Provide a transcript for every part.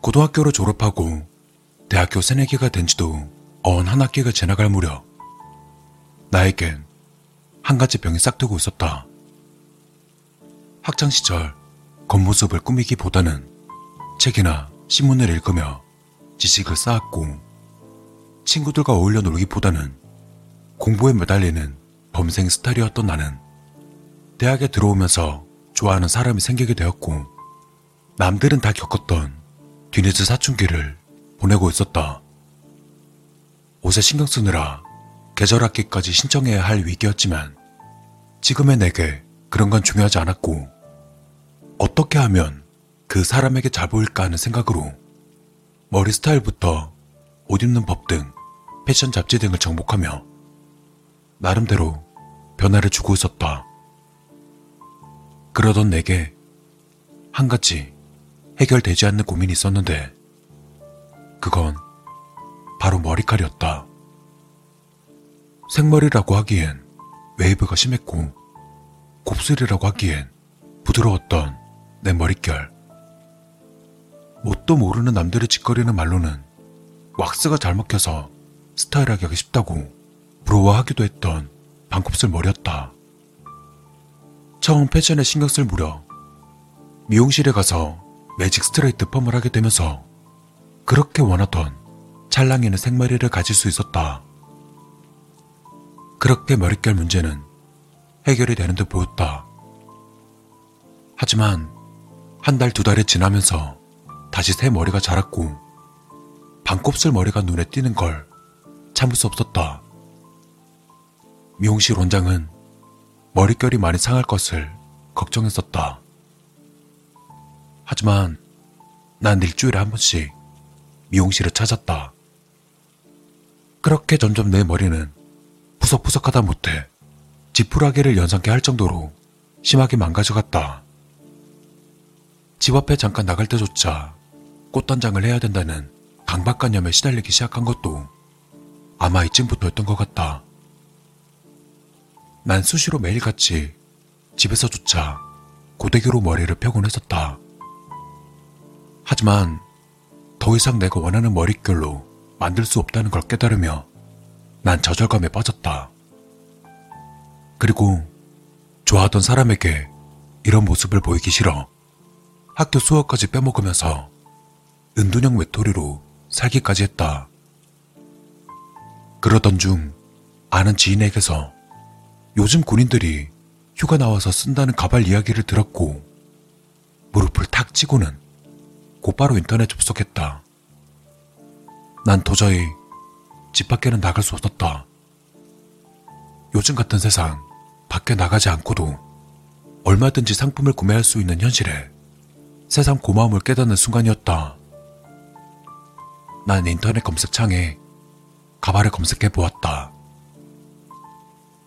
고등학교를 졸업하고 대학교 새내기가 된 지도 어언 한 학기가 지나갈 무렵 나에겐 한 가지 병이 싹트고 있었다. 학창 시절 겉모습을 꾸미기보다는 책이나 신문을 읽으며 지식을 쌓았고 친구들과 어울려 놀기보다는 공부에 매달리는 범생 스타일이었던 나는 대학에 들어오면서 좋아하는 사람이 생기게 되었고 남들은 다 겪었던 뒤늦은 사춘기를 보내고 있었다. 옷에 신경 쓰느라 계절 학기까지 신청해야 할 위기였지만 지금의 내게 그런 건 중요하지 않았고 어떻게 하면 그 사람에게 잘 보일까 하는 생각으로 머리 스타일부터 옷 입는 법 등 패션 잡지 등을 정복하며 나름대로 변화를 주고 있었다. 그러던 내게 한 가지 해결되지 않는 고민이 있었는데 그건 바로 머리칼이었다. 생머리라고 하기엔 웨이브가 심했고 곱슬이라고 하기엔 부드러웠던 내 머릿결. 뭣도 모르는 남들이 지껄이는 말로는 왁스가 잘 먹혀서 스타일하기 하기 쉽다고 부러워하기도 했던 반곱슬 머리였다. 처음 패션에 신경 쓸 무렵 미용실에 가서 매직 스트레이트 펌을 하게 되면서 그렇게 원하던 찰랑이는 생머리를 가질 수 있었다. 그렇게 머릿결 문제는 해결이 되는 듯 보였다. 하지만 한 달, 두 달이 지나면서 다시 새 머리가 자랐고 반곱슬 머리가 눈에 띄는 걸 참을 수 없었다. 미용실 원장은 머릿결이 많이 상할 것을 걱정했었다. 하지만 난 일주일에 한 번씩 미용실을 찾았다. 그렇게 점점 내 머리는 푸석푸석하다 못해 지푸라기를 연상케 할 정도로 심하게 망가져갔다. 집 앞에 잠깐 나갈 때조차 꽃단장을 해야 된다는 강박관념에 시달리기 시작한 것도 아마 이쯤부터였던 것 같다. 난 수시로 매일같이 집에서조차 고데기로 머리를 펴곤 했었다. 하지만 더 이상 내가 원하는 머릿결로 만들 수 없다는 걸 깨달으며 난 좌절감에 빠졌다. 그리고 좋아하던 사람에게 이런 모습을 보이기 싫어 학교 수업까지 빼먹으면서 은둔형 외톨이로 살기까지 했다. 그러던 중 아는 지인에게서 요즘 군인들이 휴가 나와서 쓴다는 가발 이야기를 들었고 무릎을 탁 치고는 곧바로 인터넷 접속했다. 난 도저히 집 밖에는 나갈 수 없었다. 요즘 같은 세상 밖에 나가지 않고도 얼마든지 상품을 구매할 수 있는 현실에 세상 고마움을 깨닫는 순간이었다. 난 인터넷 검색창에 가발을 검색해 보았다.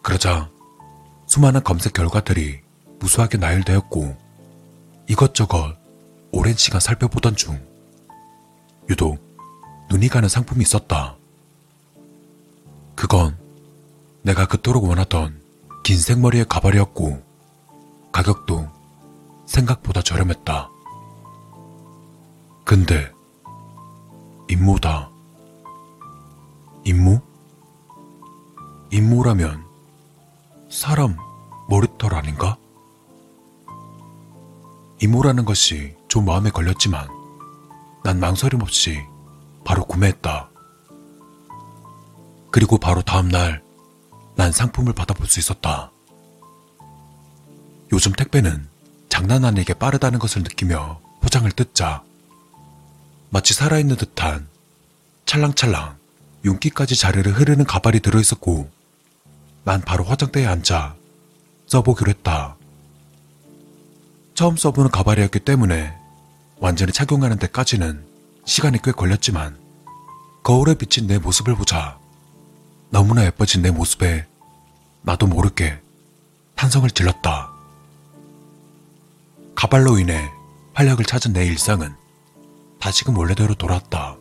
그러자 수많은 검색 결과들이 무수하게 나열되었고 이것저것 오랜 시간 살펴보던 중 유독 눈이 가는 상품이 있었다. 그건 내가 그토록 원하던 긴 생머리의 가발이었고 가격도 생각보다 저렴했다. 근데 임모다. 임모? 임모라면 사람 머리털 아닌가? 임모라는 것이 좀 마음에 걸렸지만 난 망설임 없이 바로 구매했다. 그리고 바로 다음날 난 상품을 받아볼 수 있었다. 요즘 택배는 장난 아니게 빠르다는 것을 느끼며 포장을 뜯자 마치 살아있는 듯한 찰랑찰랑 윤기까지 자르르 흐르는 가발이 들어있었고 난 바로 화장대에 앉아 써보기로 했다. 처음 써보는 가발이었기 때문에 완전히 착용하는 데까지는 시간이 꽤 걸렸지만 거울에 비친 내 모습을 보자 너무나 예뻐진 내 모습에 나도 모르게 탄성을 질렀다. 가발로 인해 활력을 찾은 내 일상은 다시금 원래대로 돌아왔다.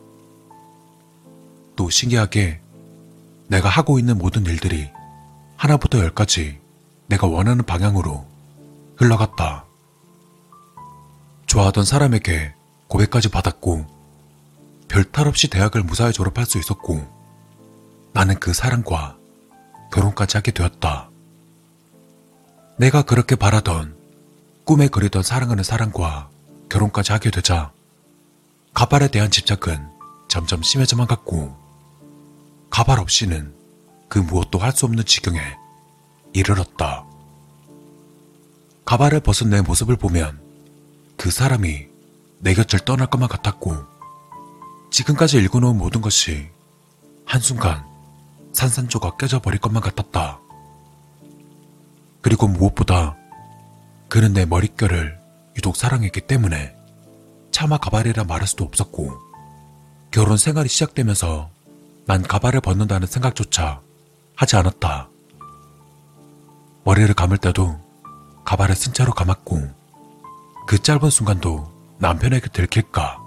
또 신기하게 내가 하고 있는 모든 일들이 하나부터 열까지 내가 원하는 방향으로 흘러갔다. 좋아하던 사람에게 고백까지 받았고 별 탈 없이 대학을 무사히 졸업할 수 있었고 나는 그 사람과 결혼까지 하게 되었다. 내가 그렇게 바라던 꿈에 그리던 사랑하는 사람과 결혼까지 하게 되자 가발에 대한 집착은 점점 심해져만 갔고 가발 없이는 그 무엇도 할 수 없는 지경에 이르렀다. 가발을 벗은 내 모습을 보면 그 사람이 내 곁을 떠날 것만 같았고 지금까지 읽어놓은 모든 것이 한순간 산산조각 깨져버릴 것만 같았다. 그리고 무엇보다 그는 내 머릿결을 유독 사랑했기 때문에 차마 가발이라 말할 수도 없었고 결혼 생활이 시작되면서 난 가발을 벗는다는 생각조차 하지 않았다. 머리를 감을 때도 가발을 쓴 채로 감았고 그 짧은 순간도 남편에게 들킬까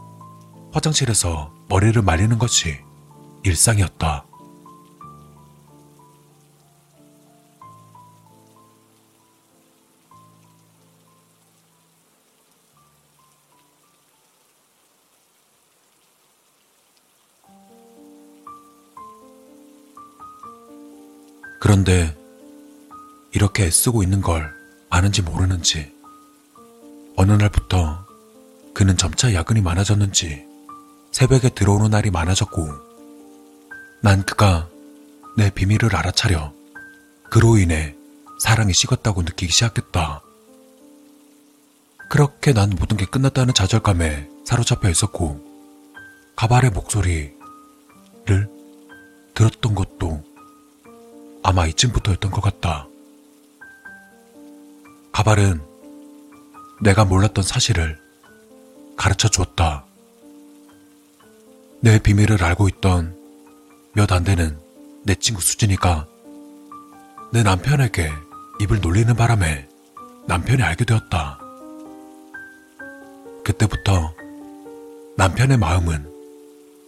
화장실에서 머리를 말리는 것이 일상이었다. 그런데 이렇게 애쓰고 있는 걸 아는지 모르는지 어느 날부터 그는 점차 야근이 많아졌는지 새벽에 들어오는 날이 많아졌고 난 그가 내 비밀을 알아차려 그로 인해 사랑이 식었다고 느끼기 시작했다. 그렇게 난 모든 게 끝났다는 좌절감에 사로잡혀 있었고 가발의 목소리를 들었던 것도 아마 이쯤부터였던 것 같다. 가발은 내가 몰랐던 사실을 가르쳐 주었다. 내 비밀을 알고 있던 몇 안 되는 내 친구 수진이가 내 남편에게 입을 놀리는 바람에 남편이 알게 되었다. 그때부터 남편의 마음은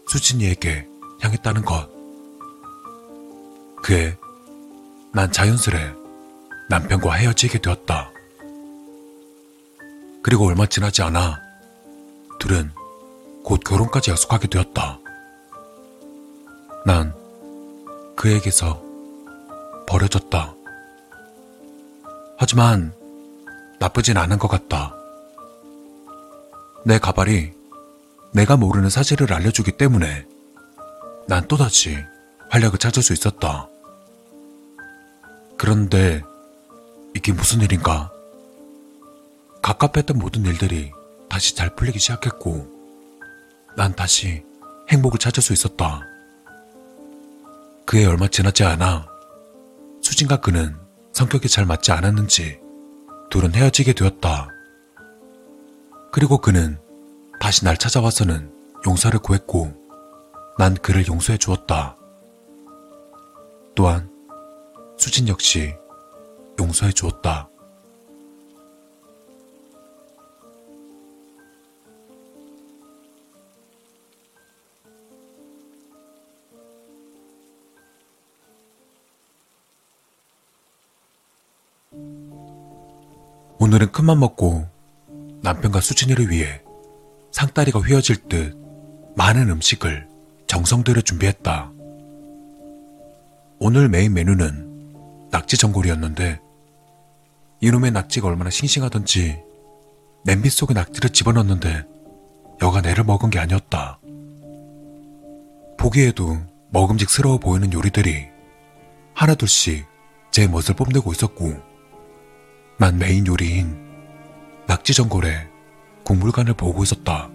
수진이에게 향했다는 것. 그에 난 자연스레 남편과 헤어지게 되었다. 그리고 얼마 지나지 않아 둘은 곧 결혼까지 약속하게 되었다. 난 그에게서 버려졌다. 하지만 나쁘진 않은 것 같다. 내 가발이 내가 모르는 사실을 알려주기 때문에 난 또다시 활력을 찾을 수 있었다. 그런데 이게 무슨 일인가? 갑갑했던 모든 일들이 다시 잘 풀리기 시작했고, 난 다시 행복을 찾을 수 있었다. 그에 얼마 지나지 않아 수진과 그는 성격이 잘 맞지 않았는지 둘은 헤어지게 되었다. 그리고 그는 다시 날 찾아와서는 용서를 구했고, 난 그를 용서해 주었다. 또한 수진 역시 용서해 주었다. 오늘은 큰맘 먹고 남편과 수진이를 위해 상다리가 휘어질 듯 많은 음식을 정성 들여 준비했다. 오늘 메인 메뉴는 낙지 전골이었는데 이놈의 낙지가 얼마나 싱싱하던지 냄비 속에 낙지를 집어넣었는데 여간 애를 먹은 게 아니었다. 보기에도 먹음직스러워 보이는 요리들이 하나둘씩 제 멋을 뽐내고 있었고 난 메인 요리인 낙지 전골에 국물간을 보고 있었다.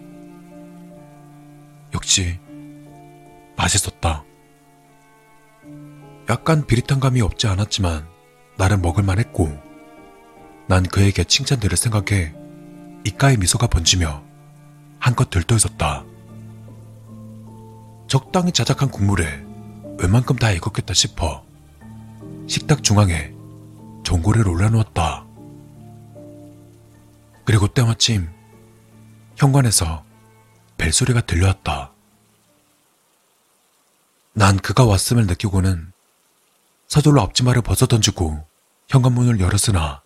역시 맛있었다. 약간 비릿한 감이 없지 않았지만 나름 먹을만 했고 난 그에게 칭찬 들을 생각에 입가에 미소가 번지며 한껏 들떠 있었다. 적당히 자작한 국물에 웬만큼 다 익었겠다 싶어 식탁 중앙에 전골을 올려놓았다. 그리고 때마침 현관에서 벨소리가 들려왔다. 난 그가 왔음을 느끼고는 서둘러 앞치마를 벗어던지고 현관문을 열었으나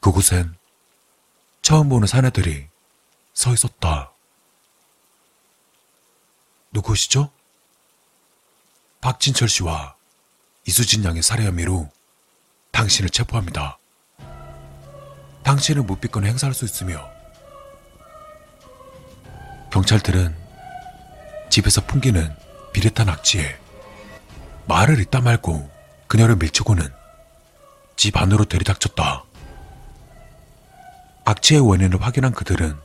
그곳엔 처음 보는 사내들이 서 있었다. 누구시죠? 박진철 씨와 이수진 양의 살해 혐의로 당신을 체포합니다. 당신을 묵비권에 행사할 수 있으며 경찰들은 집에서 풍기는 비릿한 악취에 말을 잇다 말고 그녀를 밀치고는 집 안으로 들이닥쳤다. 악취의 원인을 확인한 그들은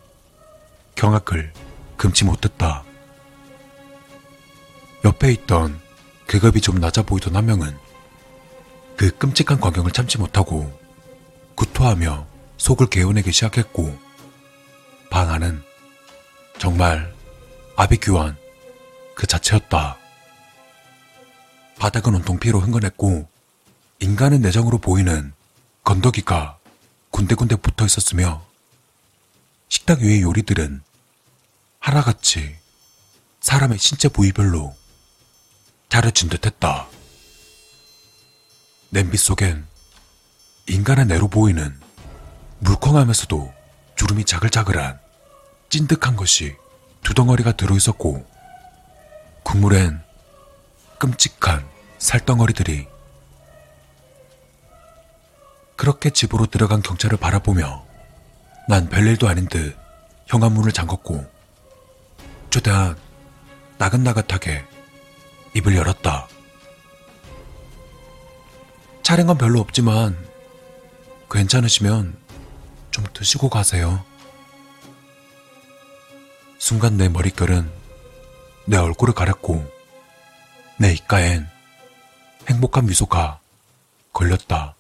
경악을 금치 못했다. 옆에 있던 계급이 좀 낮아 보이던 한 명은 그 끔찍한 광경을 참지 못하고 구토하며 속을 개운내기 시작했고 방 안은 정말 아비규환 그 자체였다. 바닥은 온통 피로 흥건했고 인간의 내정으로 보이는 건더기가 군데군데 붙어 있었으며 식탁 위의 요리들은 하나같이 사람의 신체 부위별로 차려진 듯했다. 냄비 속엔 인간의 내로 보이는 물컹하면서도 주름이 자글자글한 찐득한 것이 두 덩어리가 들어있었고 국물엔 끔찍한 살덩어리들이 그렇게 집으로 들어간 경찰을 바라보며 난 별일도 아닌 듯 현관문을 잠궜고 최대한 나긋나긋하게 입을 열었다. 차린 건 별로 없지만 괜찮으시면 좀 드시고 가세요. 순간 내 머릿결은 내 얼굴을 가렸고 내 입가엔 행복한 미소가 걸렸다.